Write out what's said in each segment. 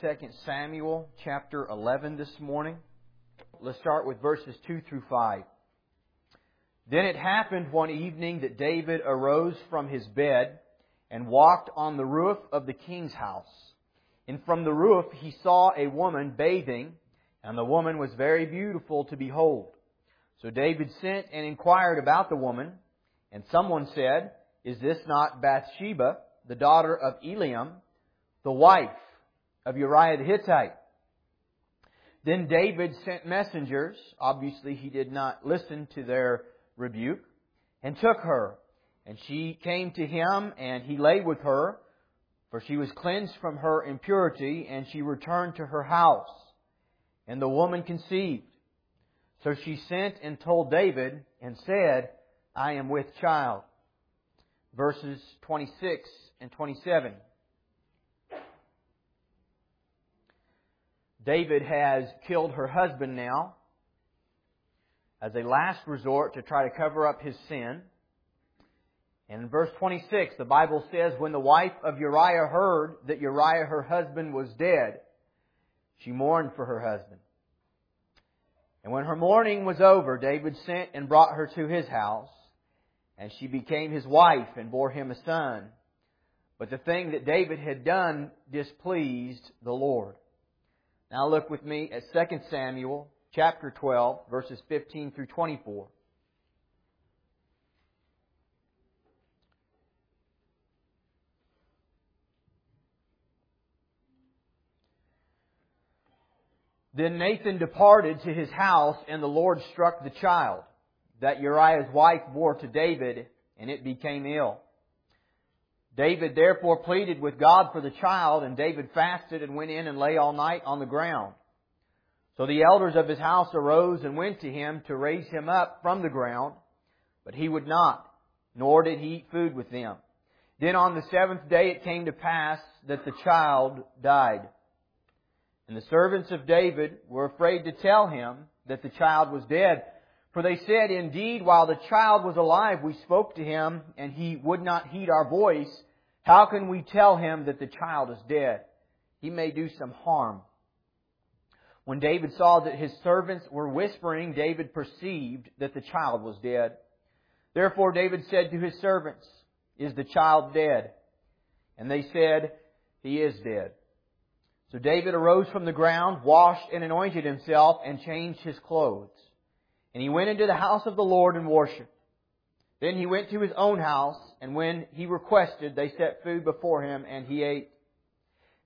2 Samuel chapter 11 this morning. Let's start with verses 2 through 5. Then it happened one evening that David arose from his bed and walked on the roof of the king's house. And from the roof he saw a woman bathing, and the woman was very beautiful to behold. So David sent and inquired about the woman, and someone said, Is this not Bathsheba, the daughter of Eliam, the wife of Uriah the Hittite? Then David sent messengers. Obviously, he did not listen to their rebuke, and took her. And she came to him, and he lay with her, for she was cleansed from her impurity, and she returned to her house. And the woman conceived. So she sent and told David, and said, I am with child. Verses 26 and 27. David has killed her husband now as a last resort to try to cover up his sin. And in verse 26, the Bible says, When the wife of Uriah heard that Uriah her husband was dead, she mourned for her husband. And when her mourning was over, David sent and brought her to his house, and she became his wife and bore him a son. But the thing that David had done displeased the Lord. Now look with me at 2 Samuel chapter 12, verses 15 through 24. Then Nathan departed to his house, and the Lord struck the child that Uriah's wife bore to David, and it became ill. David therefore pleaded with God for the child, and David fasted and went in and lay all night on the ground. So the elders of his house arose and went to him to raise him up from the ground, but he would not, nor did he eat food with them. Then on the seventh day it came to pass that the child died. And the servants of David were afraid to tell him that the child was dead. For they said, Indeed, while the child was alive, we spoke to him, and he would not heed our voice. How can we tell him that the child is dead? He may do some harm. When David saw that his servants were whispering, David perceived that the child was dead. Therefore David said to his servants, Is the child dead? And they said, He is dead. So David arose from the ground, washed and anointed himself, and changed his clothes. And he went into the house of the Lord and worshipped. Then he went to his own house, and when he requested, they set food before him, and he ate.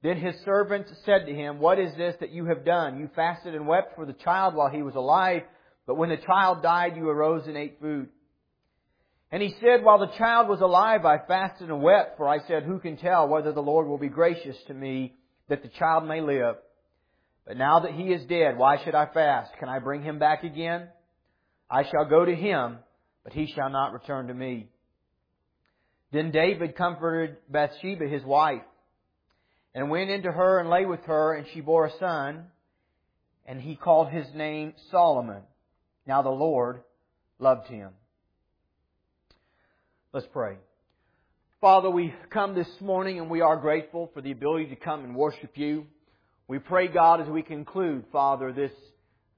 Then his servants said to him, What is this that you have done? You fasted and wept for the child while he was alive, but when the child died, you arose and ate food. And he said, While the child was alive, I fasted and wept, for I said, Who can tell whether the Lord will be gracious to me that the child may live? But now that he is dead, why should I fast? Can I bring him back again? I shall go to him, but he shall not return to me. Then David comforted Bathsheba, his wife, and went into her and lay with her, and she bore a son, and he called his name Solomon. Now the Lord loved him. Let's pray. Father, we come this morning and we are grateful for the ability to come and worship you. We pray, God, as we conclude, Father, this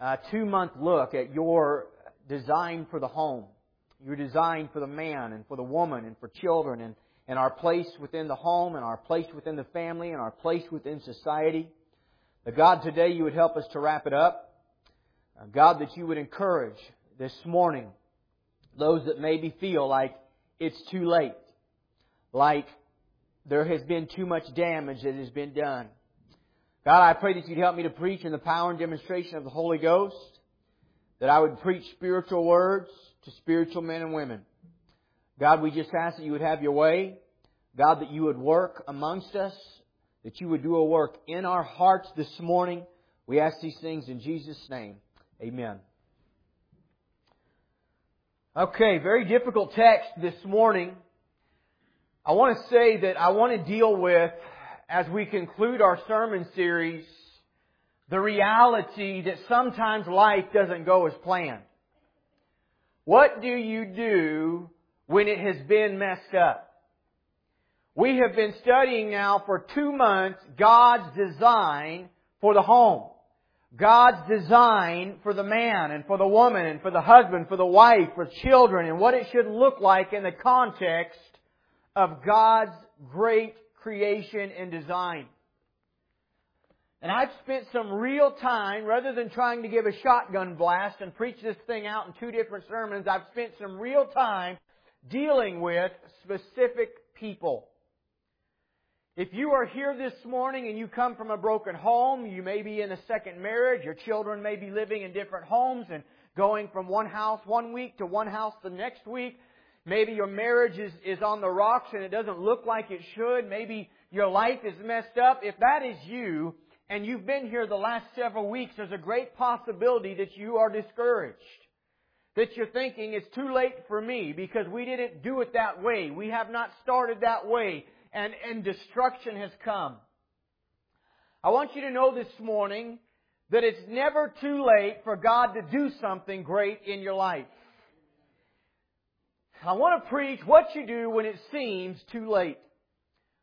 uh, two month look at your design for the home, your designed for the man and for the woman and for children and, and our place within the home and our place within the family and our place within society. God, today you would help us to wrap it up. Uh, God, that you would encourage this morning those that maybe feel like it's too late, like there has been too much damage that has been done. God, I pray that you'd help me to preach in the power and demonstration of the Holy Ghost that I would preach spiritual words to spiritual men and women. God, we just ask that you would have your way. God, that you would work amongst us, that you would do a work in our hearts this morning. We ask these things in Jesus' name. Amen. Okay, very difficult text this morning. I want to say that I want to deal with, as we conclude our sermon series, the reality that sometimes life doesn't go as planned. What do you do when it has been messed up? We have been studying now for two months God's design for the home. God's design for the man and for the woman and for the husband, for the wife, for children, and what it should look like in the context of God's great creation and design. And I've spent some real time, rather than trying to give a shotgun blast and preach this thing out in two different sermons, I've spent some real time dealing with specific people. If you are here this morning and you come from a broken home, you may be in a second marriage, your children may be living in different homes and going from one house one week to one house the next week. Maybe your marriage is, is on the rocks and it doesn't look like it should. Maybe your life is messed up. If that is you, and you've been here the last several weeks, there's a great possibility that you are discouraged. That you're thinking it's too late for me because we didn't do it that way. We have not started that way and, and destruction has come. I want you to know this morning that it's never too late for God to do something great in your life. I want to preach what you do when it seems too late.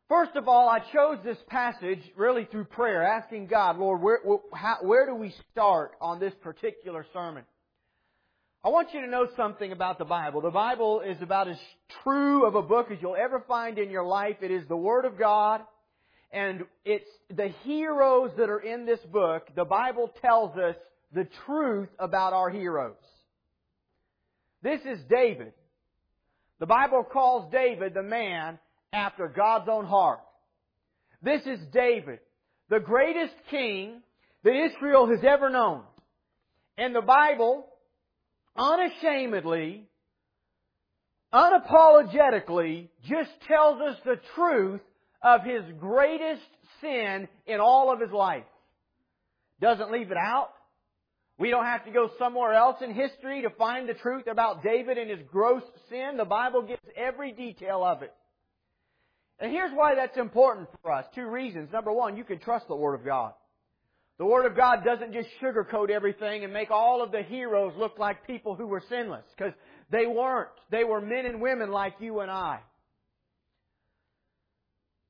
First of all, I chose this passage really through prayer, asking God, Lord, where, how, where do we start on this particular sermon? I want you to know something about the Bible. The Bible is about as true of a book as you'll ever find in your life. It is the Word of God. And it's the heroes that are in this book. The Bible tells us the truth about our heroes. This is David. The Bible calls David the man after God's own heart. This is David, the greatest king that Israel has ever known. And the Bible unashamedly, unapologetically just tells us the truth of his greatest sin in all of his life. Doesn't leave it out. We don't have to go somewhere else in history to find the truth about David and his gross sin. The Bible gives every detail of it. And here's why that's important for us. Two reasons. Number one, you can trust the Word of God. The Word of God doesn't just sugarcoat everything and make all of the heroes look like people who were sinless, because they weren't. They were men and women like you and I.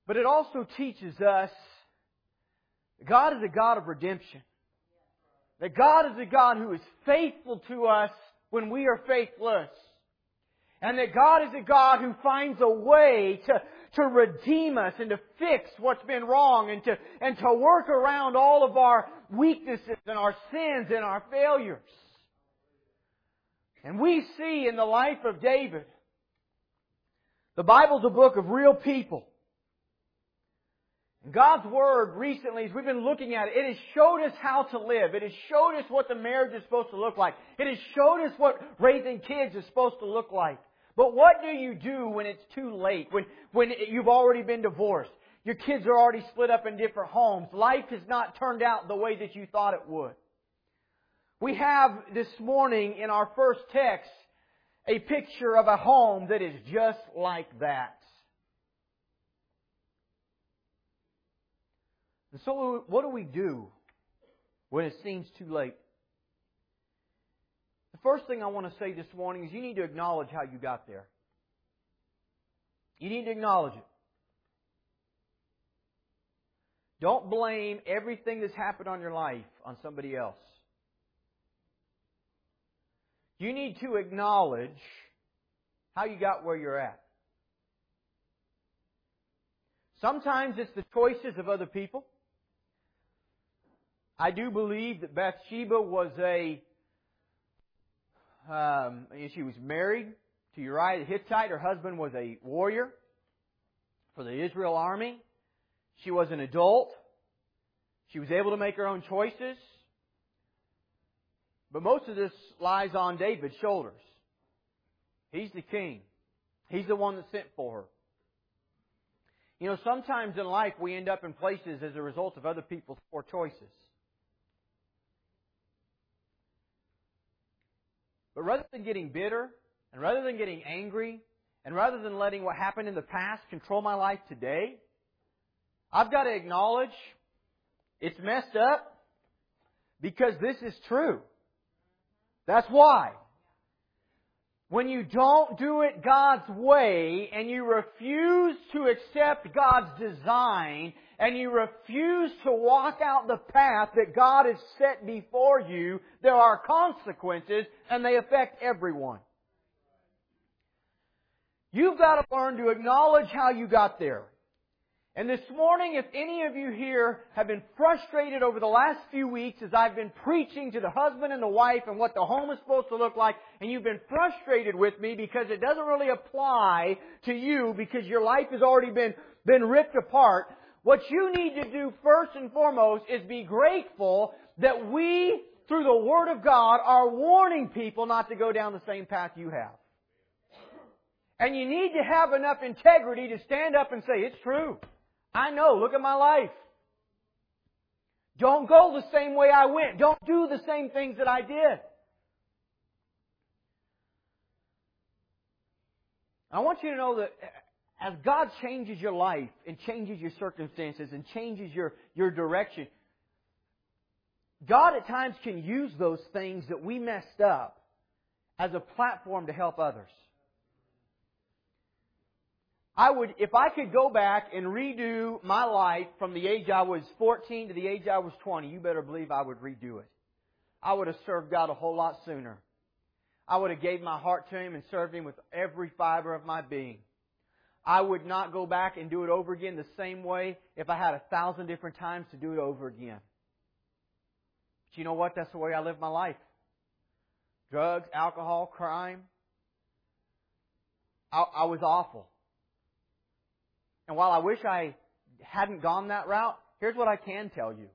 But it also teaches us that God is a God of redemption. That God is a God who is faithful to us when we are faithless. And that God is a God who finds a way to, to redeem us and to fix what's been wrong and to, and to work around all of our weaknesses and our sins and our failures. And we see in the life of David, the Bible's a book of real people. God's Word recently, as we've been looking at it, it has showed us how to live. It has showed us what the marriage is supposed to look like. It has showed us what raising kids is supposed to look like. But what do you do when it's too late? When, when you've already been divorced? Your kids are already split up in different homes. Life has not turned out the way that you thought it would. We have this morning in our first text a picture of a home that is just like that. And so what do we do when it seems too late? First thing I want to say this morning is you need to acknowledge how you got there. You need to acknowledge it. Don't blame everything that's happened on your life on somebody else. You need to acknowledge how you got where you're at. Sometimes it's the choices of other people. I do believe that Bathsheba was a um, she was married to Uriah the Hittite. Her husband was a warrior for the Israel army. She was an adult. She was able to make her own choices. But most of this lies on David's shoulders. He's the king. He's the one that sent for her. You know, sometimes in life we end up in places as a result of other people's poor choices. But rather than getting bitter, and rather than getting angry, and rather than letting what happened in the past control my life today, I've got to acknowledge it's messed up because this is true. That's why. When you don't do it God's way and you refuse to accept God's design and you refuse to walk out the path that God has set before you, there are consequences and they affect everyone. You've got to learn to acknowledge how you got there. And this morning, if any of you here have been frustrated over the last few weeks as I've been preaching to the husband and the wife and what the home is supposed to look like, and you've been frustrated with me because it doesn't really apply to you because your life has already been, been ripped apart, what you need to do first and foremost is be grateful that we, through the Word of God, are warning people not to go down the same path you have. And you need to have enough integrity to stand up and say, it's true. I know, look at my life. Don't go the same way I went. Don't do the same things that I did. I want you to know that as God changes your life and changes your circumstances and changes your, your direction, God at times can use those things that we messed up as a platform to help others. I would, if I could go back and redo my life from the age I was 14 to the age I was 20, you better believe I would redo it. I would have served God a whole lot sooner. I would have gave my heart to Him and served Him with every fiber of my being. I would not go back and do it over again the same way if I had a thousand different times to do it over again. But you know what? That's the way I live my life. Drugs, alcohol, crime. I, I was awful. And while I wish I hadn't gone that route, here's what I can tell you.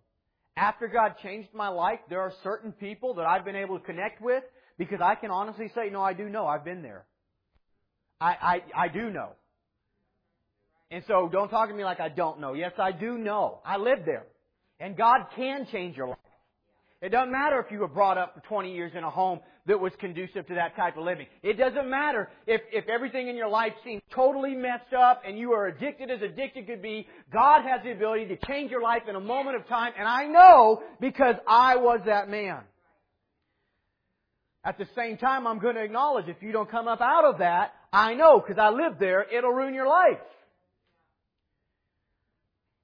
After God changed my life, there are certain people that I've been able to connect with because I can honestly say, no, I do know. I've been there. I, I, I do know. And so don't talk to me like I don't know. Yes, I do know. I lived there. And God can change your life. It doesn't matter if you were brought up for 20 years in a home that was conducive to that type of living. It doesn't matter if, if everything in your life seems totally messed up and you are addicted as addicted could be. God has the ability to change your life in a moment of time, and I know because I was that man. At the same time, I'm going to acknowledge if you don't come up out of that, I know because I lived there, it'll ruin your life.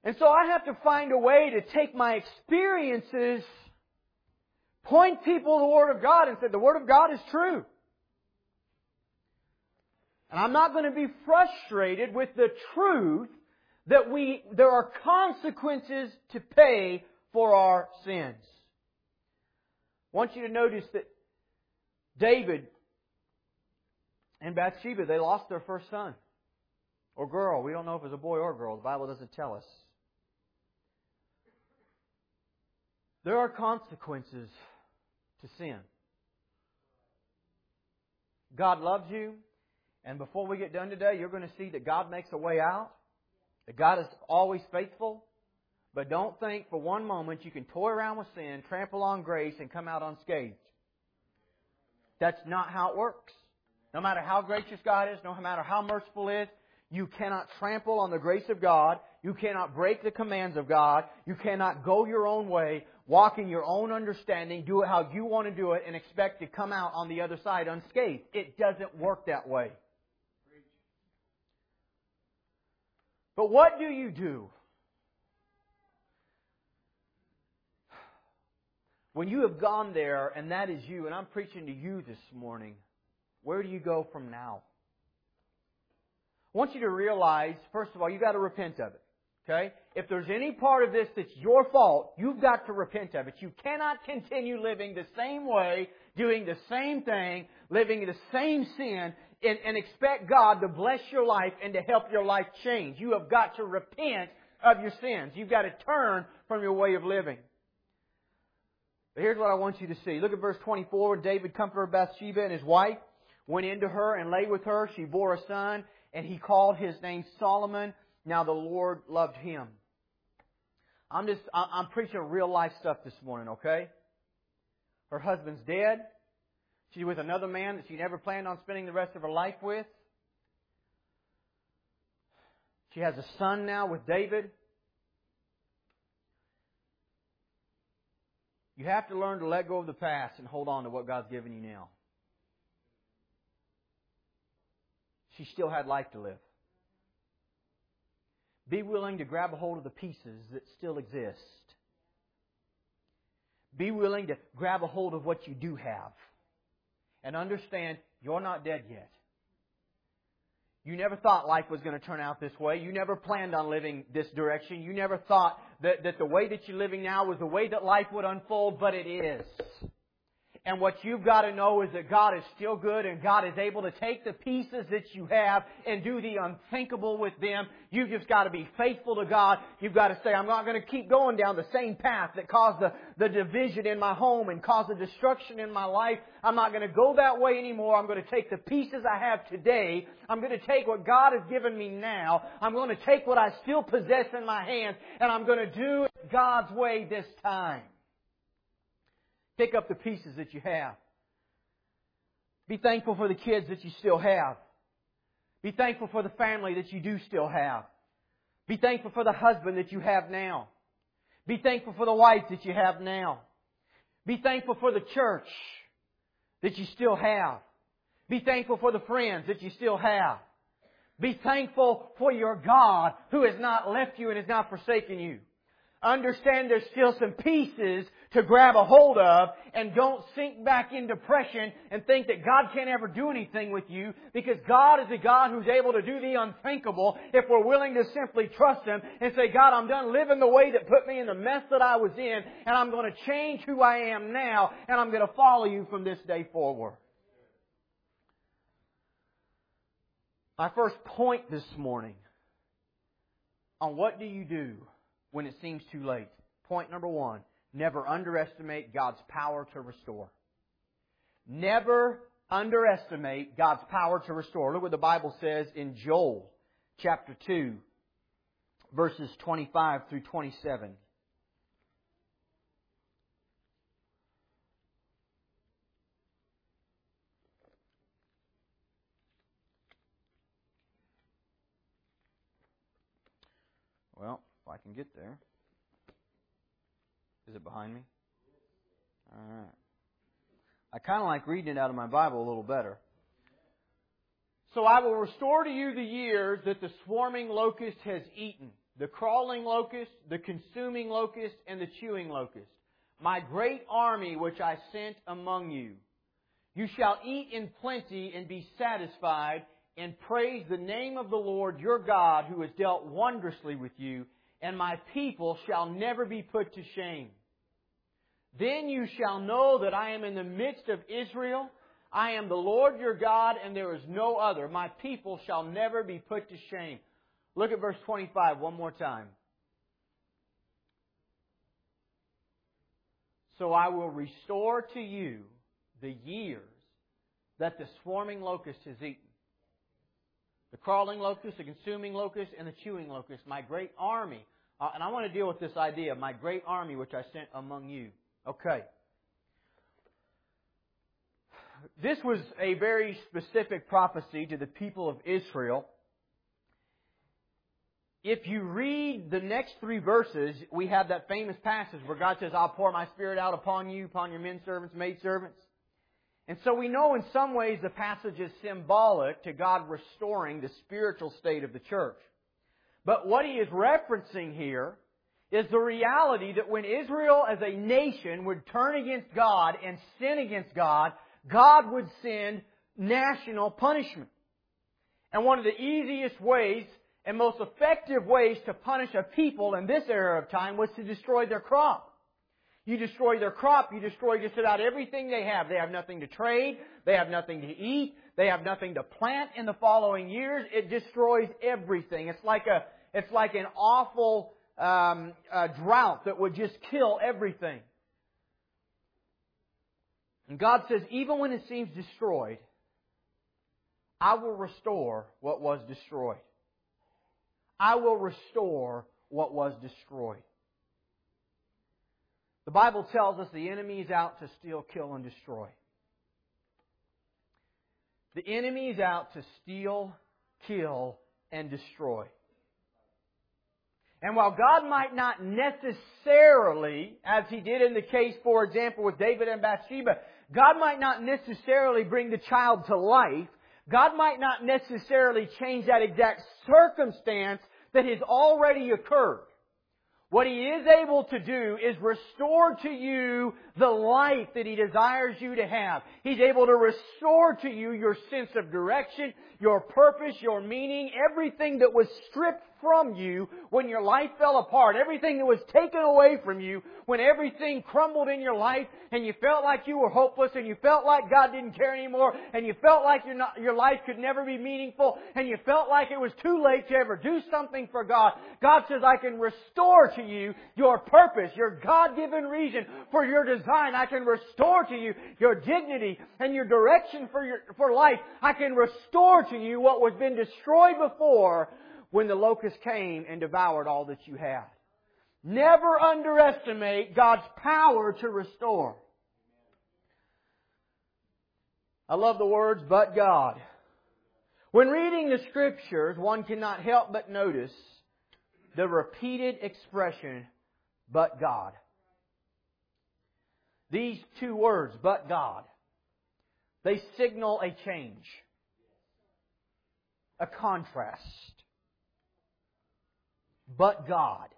And so I have to find a way to take my experiences Point people to the Word of God and say, the Word of God is true. And I'm not going to be frustrated with the truth that we, there are consequences to pay for our sins. I want you to notice that David and Bathsheba, they lost their first son. Or girl. We don't know if it was a boy or girl. The Bible doesn't tell us. There are consequences to sin. God loves you, and before we get done today, you're going to see that God makes a way out, that God is always faithful. But don't think for one moment you can toy around with sin, trample on grace, and come out unscathed. That's not how it works. No matter how gracious God is, no matter how merciful is, you cannot trample on the grace of God. You cannot break the commands of God. You cannot go your own way walk in your own understanding, do it how you want to do it, and expect to come out on the other side unscathed. It doesn't work that way. But what do you do? When you have gone there, and that is you, and I'm preaching to you this morning, where do you go from now? I want you to realize, first of all, you've got to repent of it. Okay? If there's any part of this that's your fault, you've got to repent of it. You cannot continue living the same way, doing the same thing, living in the same sin, and, and expect God to bless your life and to help your life change. You have got to repent of your sins. You've got to turn from your way of living. But here's what I want you to see. Look at verse 24. David comforted Bathsheba and his wife, went into her and lay with her. She bore a son, and he called his name Solomon. Now the Lord loved him. I'm just, I'm preaching real life stuff this morning, okay? Her husband's dead. She's with another man that she never planned on spending the rest of her life with. She has a son now with David. You have to learn to let go of the past and hold on to what God's given you now. she still had life to live. Be willing to grab a hold of the pieces that still exist. Be willing to grab a hold of what you do have. And understand you're not dead yet. You never thought life was going to turn out this way. You never planned on living this direction. You never thought that, that the way that you're living now was the way that life would unfold, but it is. And what you've got to know is that God is still good and God is able to take the pieces that you have and do the unthinkable with them. You've just got to be faithful to God. You've got to say, I'm not going to keep going down the same path that caused the, the division in my home and caused the destruction in my life. I'm not going to go that way anymore. I'm going to take the pieces I have today. I'm going to take what God has given me now. I'm going to take what I still possess in my hands and I'm going to do it God's way this time. Pick up the pieces that you have. Be thankful for the kids that you still have. Be thankful for the family that you do still have. Be thankful for the husband that you have now. Be thankful for the wife that you have now. Be thankful for the church that you still have. Be thankful for the friends that you still have. Be thankful for your God who has not left you and has not forsaken you. Understand there's still some pieces to grab a hold of and don't sink back in depression and think that God can't ever do anything with you because God is a God who's able to do the unthinkable if we're willing to simply trust Him and say, God, I'm done living the way that put me in the mess that I was in and I'm going to change who I am now and I'm going to follow you from this day forward. My first point this morning on what do you do when it seems too late. Point number one never underestimate God's power to restore. Never underestimate God's power to restore. Look what the Bible says in Joel chapter 2, verses 25 through 27. Well, if I can get there. Is it behind me? All right. I kind of like reading it out of my Bible a little better. So I will restore to you the years that the swarming locust has eaten, the crawling locust, the consuming locust, and the chewing locust, my great army which I sent among you. You shall eat in plenty and be satisfied, and praise the name of the Lord your God who has dealt wondrously with you, and my people shall never be put to shame. Then you shall know that I am in the midst of Israel. I am the Lord your God, and there is no other. My people shall never be put to shame. Look at verse 25 one more time. So I will restore to you the years that the swarming locust has eaten. The crawling locust, the consuming locust, and the chewing locust, my great army. Uh, and I want to deal with this idea, of my great army which I sent among you. Okay. This was a very specific prophecy to the people of Israel. If you read the next three verses, we have that famous passage where God says, I'll pour my spirit out upon you, upon your men servants, maid servants. And so we know in some ways the passage is symbolic to God restoring the spiritual state of the church. But what he is referencing here is the reality that when Israel as a nation would turn against God and sin against God, God would send national punishment. And one of the easiest ways and most effective ways to punish a people in this era of time was to destroy their crop. You destroy their crop, you destroy just about everything they have. They have nothing to trade, they have nothing to eat, they have nothing to plant in the following years. It destroys everything. It's like a, it's like an awful um, drought that would just kill everything. And God says, even when it seems destroyed, I will restore what was destroyed. I will restore what was destroyed. The Bible tells us the enemy is out to steal, kill, and destroy. The enemy is out to steal, kill, and destroy. And while God might not necessarily, as he did in the case, for example, with David and Bathsheba, God might not necessarily bring the child to life, God might not necessarily change that exact circumstance that has already occurred. What He is able to do is restore to you the life that He desires you to have. He's able to restore to you your sense of direction, your purpose, your meaning, everything that was stripped from you when your life fell apart, everything that was taken away from you when everything crumbled in your life and you felt like you were hopeless and you felt like God didn't care anymore and you felt like your, not, your life could never be meaningful and you felt like it was too late to ever do something for God. God says, I can restore to you your purpose, your God-given reason for your design. I can restore to you your dignity and your direction for your, for life. I can restore to you what was been destroyed before when the locust came and devoured all that you had. Never underestimate God's power to restore. I love the words, but God. When reading the scriptures, one cannot help but notice the repeated expression, but God. These two words, but God, they signal a change, a contrast but God.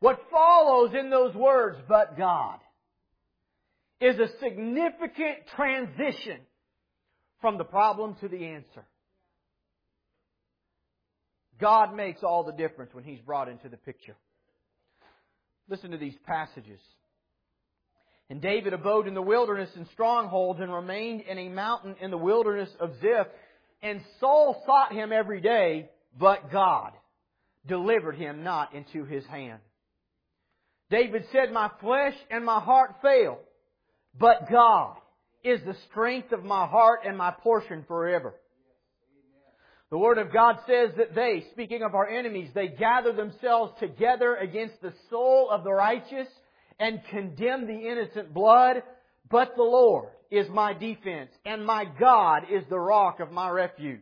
What follows in those words, but God, is a significant transition from the problem to the answer. God makes all the difference when He's brought into the picture. Listen to these passages. And David abode in the wilderness in strongholds and remained in a mountain in the wilderness of Ziph. And Saul sought him every day, but God delivered him not into his hand. David said, My flesh and my heart fail, but God is the strength of my heart and my portion forever. The Word of God says that they, speaking of our enemies, they gather themselves together against the soul of the righteous and condemn the innocent blood, but the Lord is my defense, and my God is the rock of my refuge.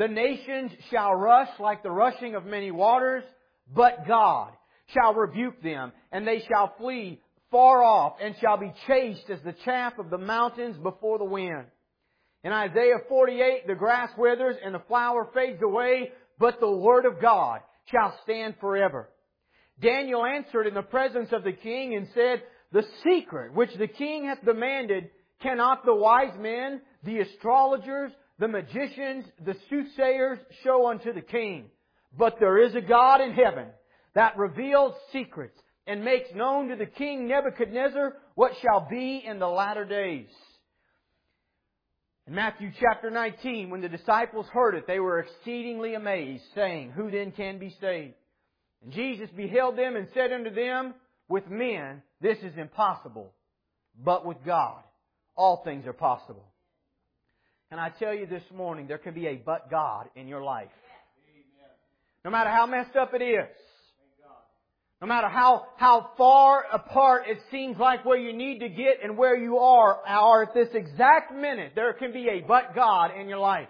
The nations shall rush like the rushing of many waters, but God shall rebuke them, and they shall flee far off, and shall be chased as the chaff of the mountains before the wind. In Isaiah 48, the grass withers and the flower fades away, but the word of God shall stand forever. Daniel answered in the presence of the king and said, The secret which the king hath demanded cannot the wise men, the astrologers, the magicians, the soothsayers show unto the king. But there is a God in heaven that reveals secrets and makes known to the king Nebuchadnezzar what shall be in the latter days. In Matthew chapter 19, when the disciples heard it, they were exceedingly amazed, saying, Who then can be saved? And Jesus beheld them and said unto them, With men this is impossible, but with God all things are possible. And I tell you this morning, there can be a but God in your life. No matter how messed up it is. No matter how, how far apart it seems like where you need to get and where you are, are at this exact minute, there can be a but God in your life.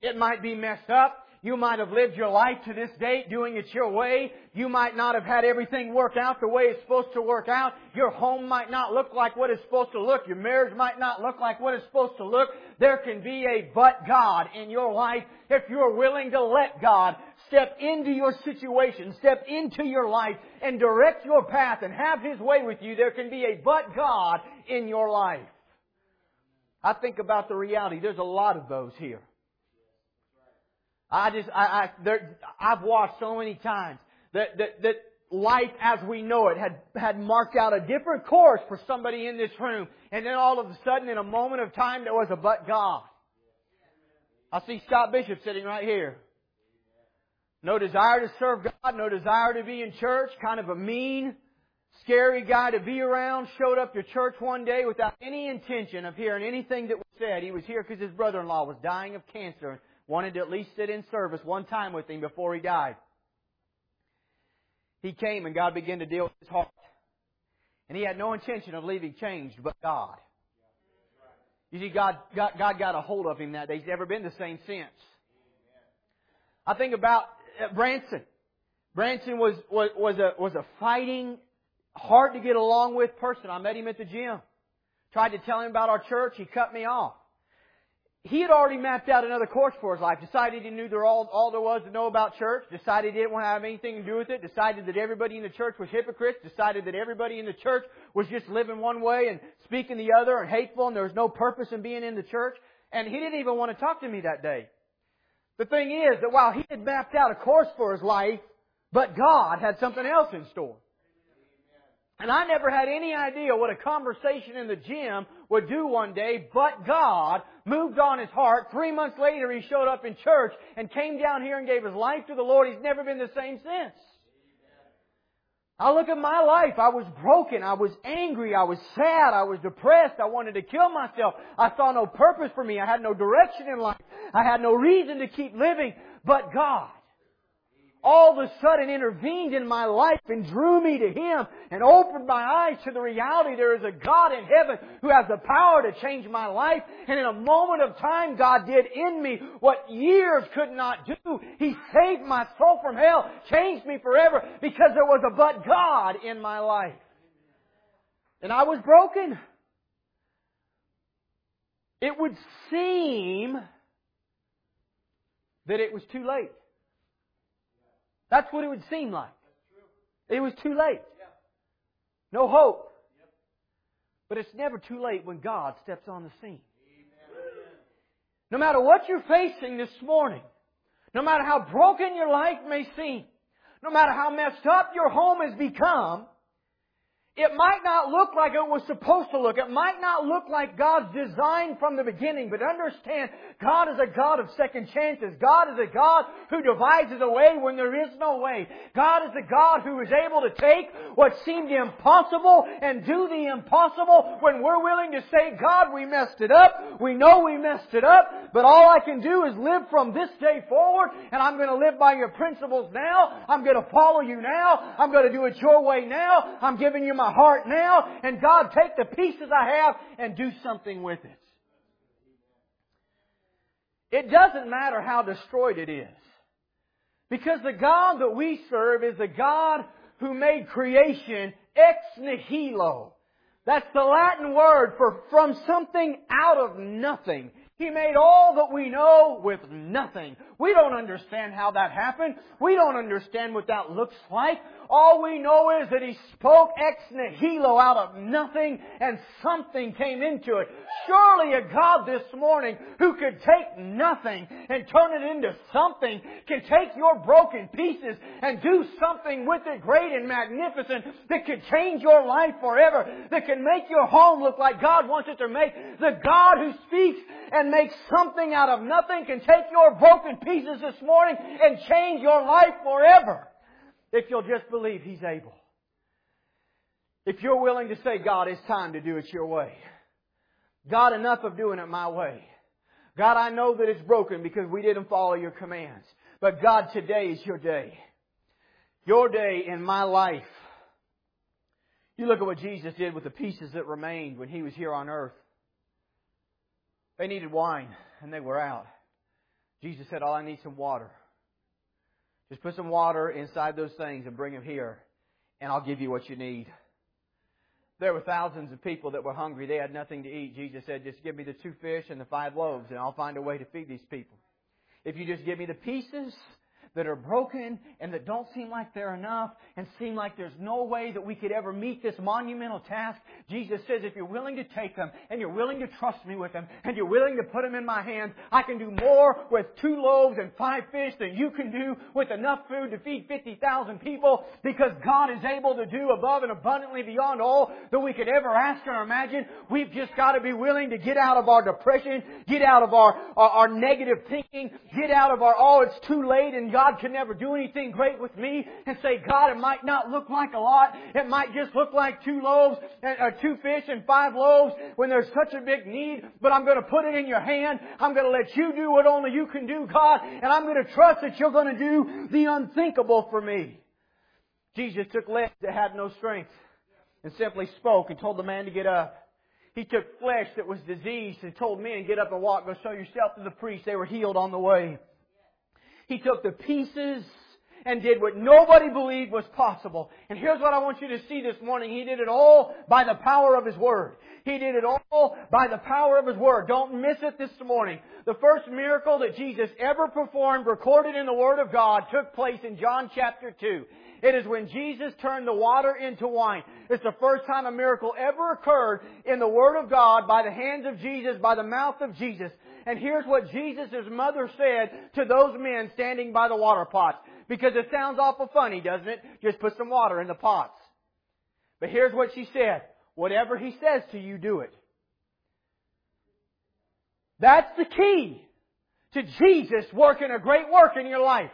It might be messed up. You might have lived your life to this date doing it your way. You might not have had everything work out the way it's supposed to work out. Your home might not look like what it's supposed to look. Your marriage might not look like what it's supposed to look. There can be a but God in your life if you're willing to let God step into your situation, step into your life and direct your path and have His way with you. There can be a but God in your life. I think about the reality. There's a lot of those here. I just, I, I, there, I've watched so many times that, that, that life as we know it had, had marked out a different course for somebody in this room. And then all of a sudden, in a moment of time, there was a but God. I see Scott Bishop sitting right here. No desire to serve God, no desire to be in church, kind of a mean, scary guy to be around, showed up to church one day without any intention of hearing anything that was said. He was here because his brother-in-law was dying of cancer wanted to at least sit in service one time with him before he died. He came and God began to deal with his heart. And he had no intention of leaving changed but God. You see, God, God, God got a hold of him that day. He's never been the same since. I think about uh, Branson. Branson was, was, was a, was a fighting, hard to get along with person. I met him at the gym. Tried to tell him about our church. He cut me off he had already mapped out another course for his life. Decided he knew there all, all there was to know about church. Decided he didn't want to have anything to do with it. Decided that everybody in the church was hypocrites. Decided that everybody in the church was just living one way and speaking the other and hateful and there was no purpose in being in the church. And he didn't even want to talk to me that day. The thing is that while he had mapped out a course for his life, but God had something else in store. And I never had any idea what a conversation in the gym would do one day, but God moved on his heart. Three months later, he showed up in church and came down here and gave his life to the Lord. He's never been the same since. I look at my life. I was broken. I was angry. I was sad. I was depressed. I wanted to kill myself. I saw no purpose for me. I had no direction in life. I had no reason to keep living but God all of a sudden intervened in my life and drew me to Him and opened my eyes to the reality there is a God in heaven who has the power to change my life. And in a moment of time, God did in me what years could not do. He saved my soul from hell, changed me forever because there was a but God in my life. And I was broken. It would seem that it was too late. That's what it would seem like. It was too late. No hope. But it's never too late when God steps on the scene. No matter what you're facing this morning, no matter how broken your life may seem, no matter how messed up your home has become, it might not look like it was supposed to look. It might not look like God's design from the beginning, but understand God is a God of second chances. God is a God who devises a way when there is no way. God is a God who is able to take what seemed impossible and do the impossible when we're willing to say, God, we messed it up. We know we messed it up, but all I can do is live from this day forward and I'm going to live by your principles now. I'm going to follow you now. I'm going to do it your way now. I'm giving you my my heart now, and God, take the pieces I have and do something with it. It doesn't matter how destroyed it is. Because the God that we serve is a God who made creation ex nihilo. That's the Latin word for from something out of nothing. He made all that we know with nothing. We don't understand how that happened. We don't understand what that looks like. All we know is that He spoke ex nihilo out of nothing and something came into it. Surely a God this morning who could take nothing and turn it into something can take your broken pieces and do something with it great and magnificent that could change your life forever, that can make your home look like God wants it to make. The God who speaks and makes something out of nothing can take your broken pieces this morning and change your life forever if you'll just believe He's able. If you're willing to say, God, it's time to do it your way. God, enough of doing it my way. God, I know that it's broken because we didn't follow your commands. But God, today is your day. Your day in my life. You look at what Jesus did with the pieces that remained when He was here on earth. They needed wine and they were out. Jesus said, All I need is some water. Just put some water inside those things and bring them here, and I'll give you what you need. There were thousands of people that were hungry. They had nothing to eat. Jesus said, just give me the two fish and the five loaves, and I'll find a way to feed these people. If you just give me the pieces, that are broken and that don't seem like they're enough and seem like there's no way that we could ever meet this monumental task, Jesus says, if you're willing to take them and you're willing to trust me with them and you're willing to put them in my hands, I can do more with two loaves and five fish than you can do with enough food to feed 50,000 people because God is able to do above and abundantly beyond all that we could ever ask or imagine. We've just got to be willing to get out of our depression, get out of our, our, our negative thinking, get out of our, oh, it's too late and God God can never do anything great with me and say, God, it might not look like a lot. It might just look like two loaves, and, or two fish and five loaves when there's such a big need, but I'm going to put it in your hand. I'm going to let you do what only you can do, God, and I'm going to trust that you're going to do the unthinkable for me. Jesus took legs that had no strength and simply spoke and told the man to get up. He took flesh that was diseased and told men, get up and walk, go show yourself to the priest. They were healed on the way. He took the pieces and did what nobody believed was possible. And here's what I want you to see this morning. He did it all by the power of His Word. He did it all by the power of His Word. Don't miss it this morning. The first miracle that Jesus ever performed, recorded in the Word of God, took place in John chapter 2. It is when Jesus turned the water into wine. It's the first time a miracle ever occurred in the Word of God by the hands of Jesus, by the mouth of Jesus. And here's what Jesus' mother said to those men standing by the water pots. Because it sounds awful funny, doesn't it? Just put some water in the pots. But here's what she said. Whatever he says to you, do it. That's the key to Jesus working a great work in your life.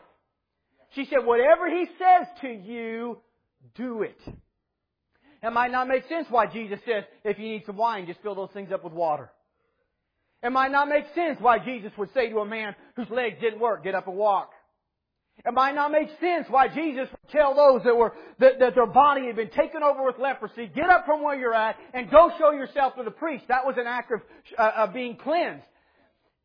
She said, whatever he says to you, do it. It might not make sense why Jesus says, if you need some wine, just fill those things up with water. It might not make sense why Jesus would say to a man whose legs didn't work, get up and walk. It might not make sense why Jesus would tell those that were, that, that their body had been taken over with leprosy, get up from where you're at and go show yourself to the priest. That was an act of, uh, of being cleansed.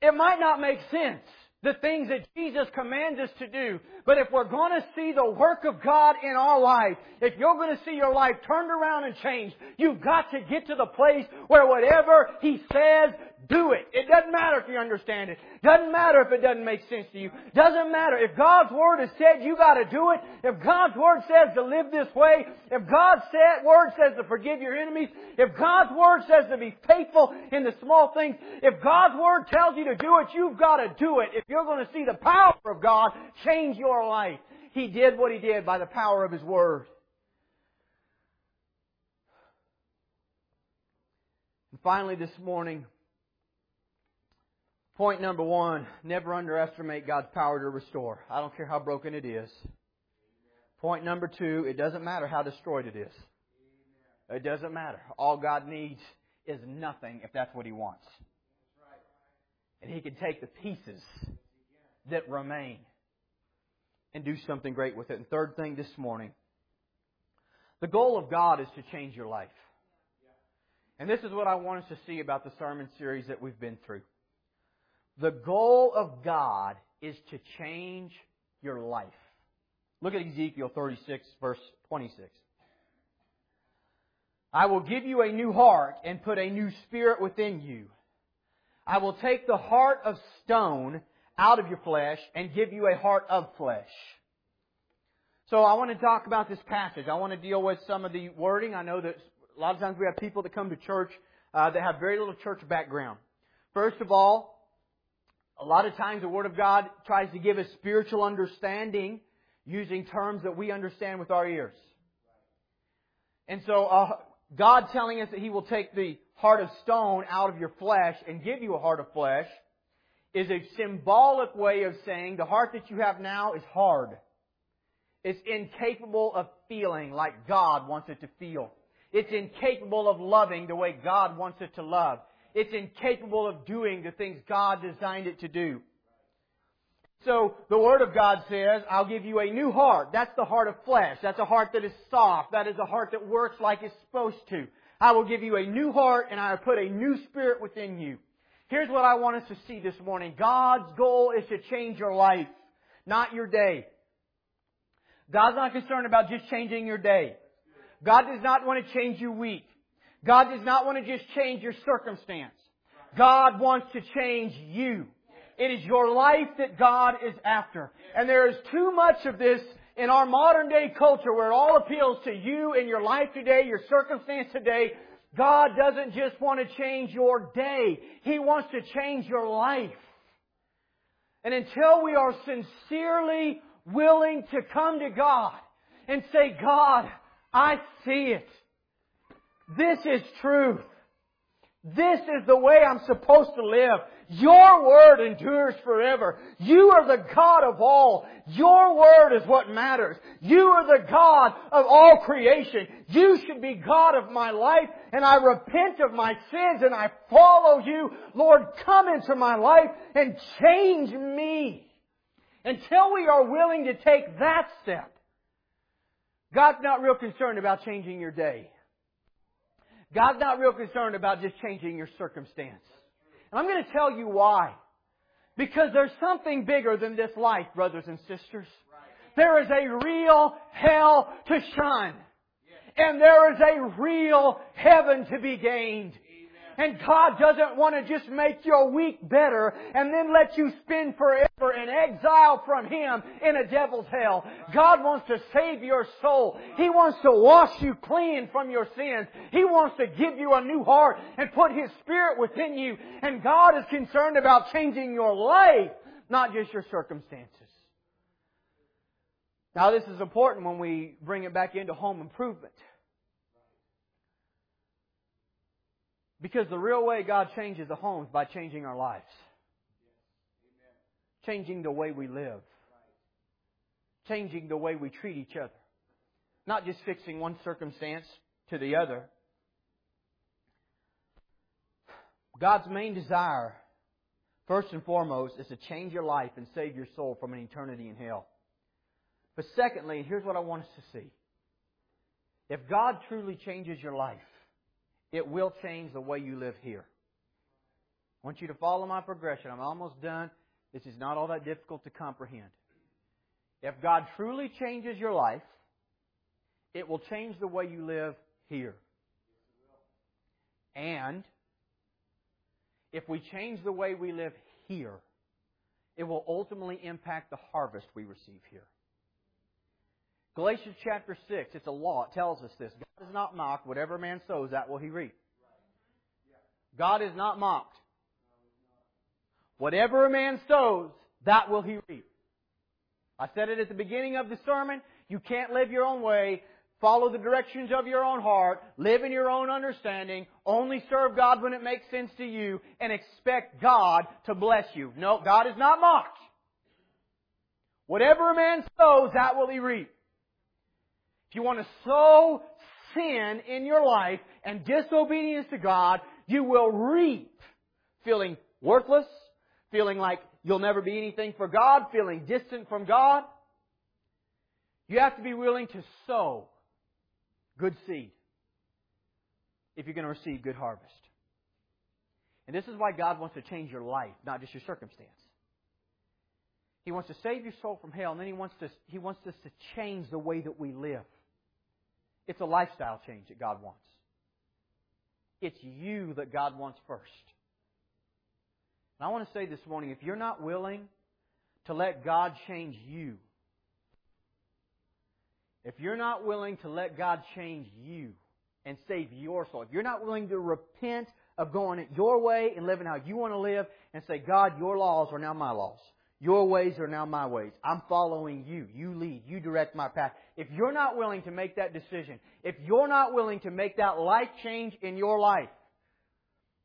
It might not make sense the things that Jesus commands us to do. But if we're going to see the work of God in our life, if you're going to see your life turned around and changed, you've got to get to the place where whatever He says, do it. It doesn't matter if you understand it. Doesn't matter if it doesn't make sense to you. Doesn't matter. If God's Word has said you gotta do it, if God's Word says to live this way, if God's Word says to forgive your enemies, if God's Word says to be faithful in the small things, if God's Word tells you to do it, you've gotta do it. If you're gonna see the power of God change your life. He did what He did by the power of His Word. And finally this morning, Point number one, never underestimate God's power to restore. I don't care how broken it is. Point number two, it doesn't matter how destroyed it is. It doesn't matter. All God needs is nothing if that's what He wants. And He can take the pieces that remain and do something great with it. And third thing this morning, the goal of God is to change your life. And this is what I want us to see about the sermon series that we've been through. The goal of God is to change your life. Look at Ezekiel 36 verse 26. I will give you a new heart and put a new spirit within you. I will take the heart of stone out of your flesh and give you a heart of flesh. So I want to talk about this passage. I want to deal with some of the wording. I know that a lot of times we have people that come to church uh, that have very little church background. First of all, a lot of times the Word of God tries to give us spiritual understanding using terms that we understand with our ears. And so, uh, God telling us that He will take the heart of stone out of your flesh and give you a heart of flesh is a symbolic way of saying the heart that you have now is hard. It's incapable of feeling like God wants it to feel. It's incapable of loving the way God wants it to love it's incapable of doing the things God designed it to do. So the Word of God says, I'll give you a new heart. That's the heart of flesh. That's a heart that is soft. That is a heart that works like it's supposed to. I will give you a new heart and I will put a new spirit within you. Here's what I want us to see this morning. God's goal is to change your life, not your day. God's not concerned about just changing your day. God does not want to change your week. God does not want to just change your circumstance. God wants to change you. It is your life that God is after. And there is too much of this in our modern day culture where it all appeals to you and your life today, your circumstance today. God doesn't just want to change your day. He wants to change your life. And until we are sincerely willing to come to God and say, God, I see it. This is truth. This is the way I'm supposed to live. Your word endures forever. You are the God of all. Your word is what matters. You are the God of all creation. You should be God of my life and I repent of my sins and I follow you. Lord, come into my life and change me. Until we are willing to take that step, God's not real concerned about changing your day. God's not real concerned about just changing your circumstance. And I'm going to tell you why. Because there's something bigger than this life, brothers and sisters. There is a real hell to shun. And there is a real heaven to be gained. And God doesn't want to just make your week better and then let you spend forever in exile from Him in a devil's hell. God wants to save your soul. He wants to wash you clean from your sins. He wants to give you a new heart and put His Spirit within you. And God is concerned about changing your life, not just your circumstances. Now this is important when we bring it back into home improvement. Because the real way God changes the homes by changing our lives. Changing the way we live. Changing the way we treat each other. Not just fixing one circumstance to the other. God's main desire, first and foremost, is to change your life and save your soul from an eternity in hell. But secondly, here's what I want us to see. If God truly changes your life, it will change the way you live here. I want you to follow my progression. I'm almost done. This is not all that difficult to comprehend. If God truly changes your life, it will change the way you live here. And if we change the way we live here, it will ultimately impact the harvest we receive here. Galatians chapter 6, it's a law. It tells us this. God is not mocked. Whatever a man sows, that will he reap. God is not mocked. Whatever a man sows, that will he reap. I said it at the beginning of the sermon. You can't live your own way. Follow the directions of your own heart. Live in your own understanding. Only serve God when it makes sense to you and expect God to bless you. No, God is not mocked. Whatever a man sows, that will he reap. If you want to sow sin in your life and disobedience to God, you will reap feeling worthless, feeling like you'll never be anything for God, feeling distant from God. You have to be willing to sow good seed if you're going to receive good harvest. And this is why God wants to change your life, not just your circumstance. He wants to save your soul from hell, and then He wants, to, he wants us to change the way that we live. It's a lifestyle change that God wants. It's you that God wants first. And I want to say this morning if you're not willing to let God change you, if you're not willing to let God change you and save your soul, if you're not willing to repent of going it your way and living how you want to live and say, God, your laws are now my laws. Your ways are now my ways. I'm following you. You lead. You direct my path. If you're not willing to make that decision, if you're not willing to make that life change in your life,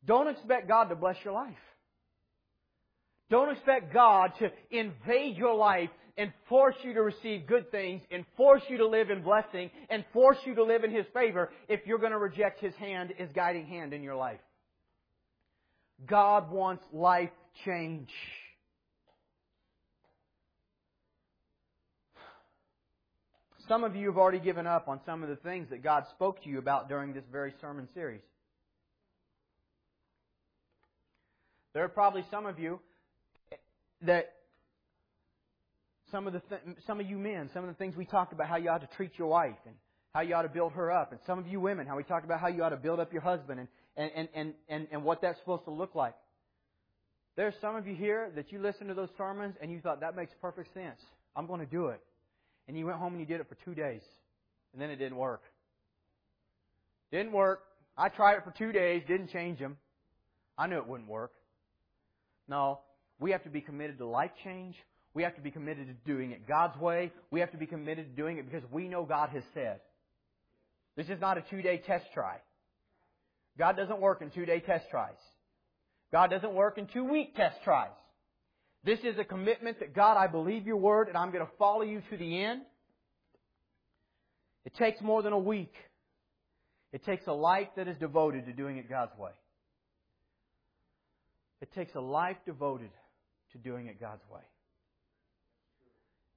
don't expect God to bless your life. Don't expect God to invade your life and force you to receive good things and force you to live in blessing and force you to live in His favor if you're going to reject His hand, His guiding hand in your life. God wants life change. Some of you have already given up on some of the things that God spoke to you about during this very sermon series. There are probably some of you that some of the th- some of you men, some of the things we talked about how you ought to treat your wife and how you ought to build her up, and some of you women how we talked about how you ought to build up your husband and and and and and, and what that's supposed to look like. There's some of you here that you listened to those sermons and you thought that makes perfect sense. I'm going to do it and you went home and you did it for two days, and then it didn't work. Didn't work. I tried it for two days, didn't change them. I knew it wouldn't work. No, we have to be committed to life change. We have to be committed to doing it God's way. We have to be committed to doing it because we know God has said. This is not a two day test try. God doesn't work in two day test tries. God doesn't work in two week test tries. This is a commitment that God, I believe your word and I'm going to follow you to the end. It takes more than a week. It takes a life that is devoted to doing it God's way. It takes a life devoted to doing it God's way.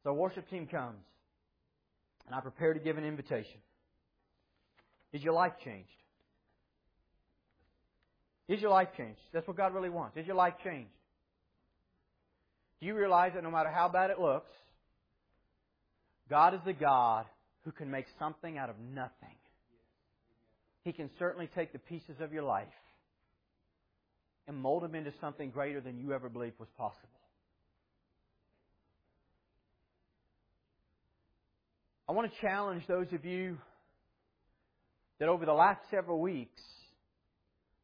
So our worship team comes, and I prepare to give an invitation. Is your life changed? Is your life changed? That's what God really wants. Is your life changed? Do you realize that no matter how bad it looks, God is the God who can make something out of nothing. He can certainly take the pieces of your life and mold them into something greater than you ever believed was possible. I want to challenge those of you that over the last several weeks,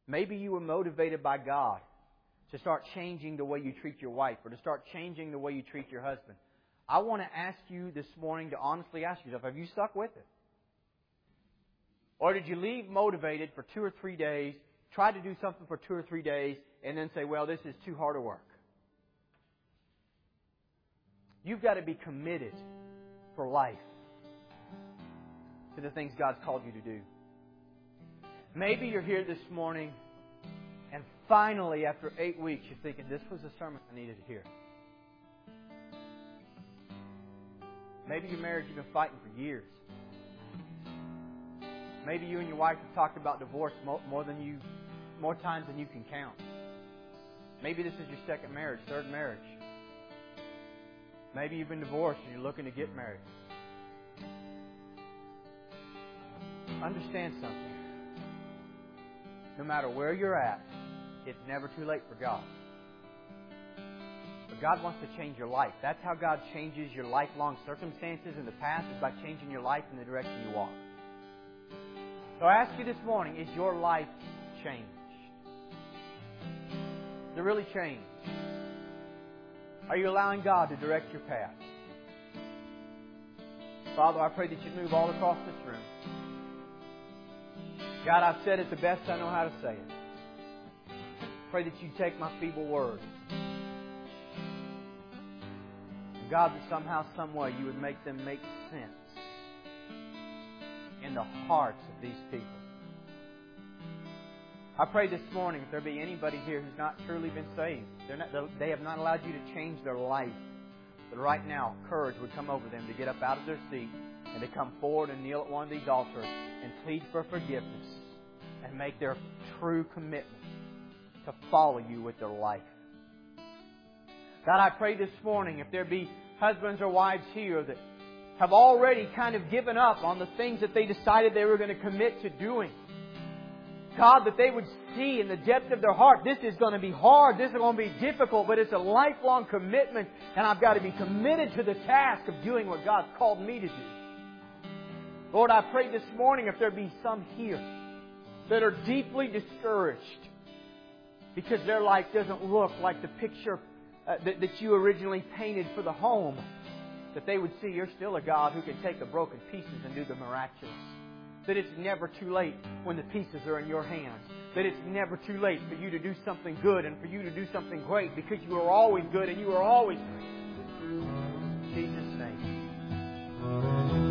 maybe you were motivated by God to start changing the way you treat your wife or to start changing the way you treat your husband. I want to ask you this morning to honestly ask yourself, have you stuck with it? Or did you leave motivated for two or three days, try to do something for two or three days, and then say, well, this is too hard to work? You've got to be committed for life to the things God's called you to do. Maybe you're here this morning finally, after eight weeks, you're thinking, this was the sermon I needed to hear. Maybe your marriage you've been fighting for years. Maybe you and your wife have talked about divorce more than you, more times than you can count. Maybe this is your second marriage, third marriage. Maybe you've been divorced and you're looking to get married. Understand something. No matter where you're at, it's never too late for God. But God wants to change your life. That's how God changes your lifelong circumstances in the past, is by changing your life in the direction you walk. So I ask you this morning, is your life changed? Is it really changed? Are you allowing God to direct your path? Father, I pray that you'd move all across this room. God, I've said it the best I know how to say it. I pray that you take my feeble words. God, that somehow, some way, you would make them make sense in the hearts of these people. I pray this morning if there be anybody here who's not truly been saved, not, they have not allowed you to change their life, that right now courage would come over them to get up out of their seat and to come forward and kneel at one of these altars and plead for forgiveness and make their true commitment to follow you with their life. God, I pray this morning if there be husbands or wives here that have already kind of given up on the things that they decided they were going to commit to doing. God, that they would see in the depth of their heart, this is going to be hard, this is going to be difficult, but it's a lifelong commitment, and I've got to be committed to the task of doing what God's called me to do. Lord, I pray this morning if there be some here that are deeply discouraged because their life doesn't look like the picture uh, that, that you originally painted for the home, that they would see you're still a God who can take the broken pieces and do the miraculous. That it's never too late when the pieces are in your hands. That it's never too late for you to do something good and for you to do something great because you are always good and you are always great. In Jesus' name.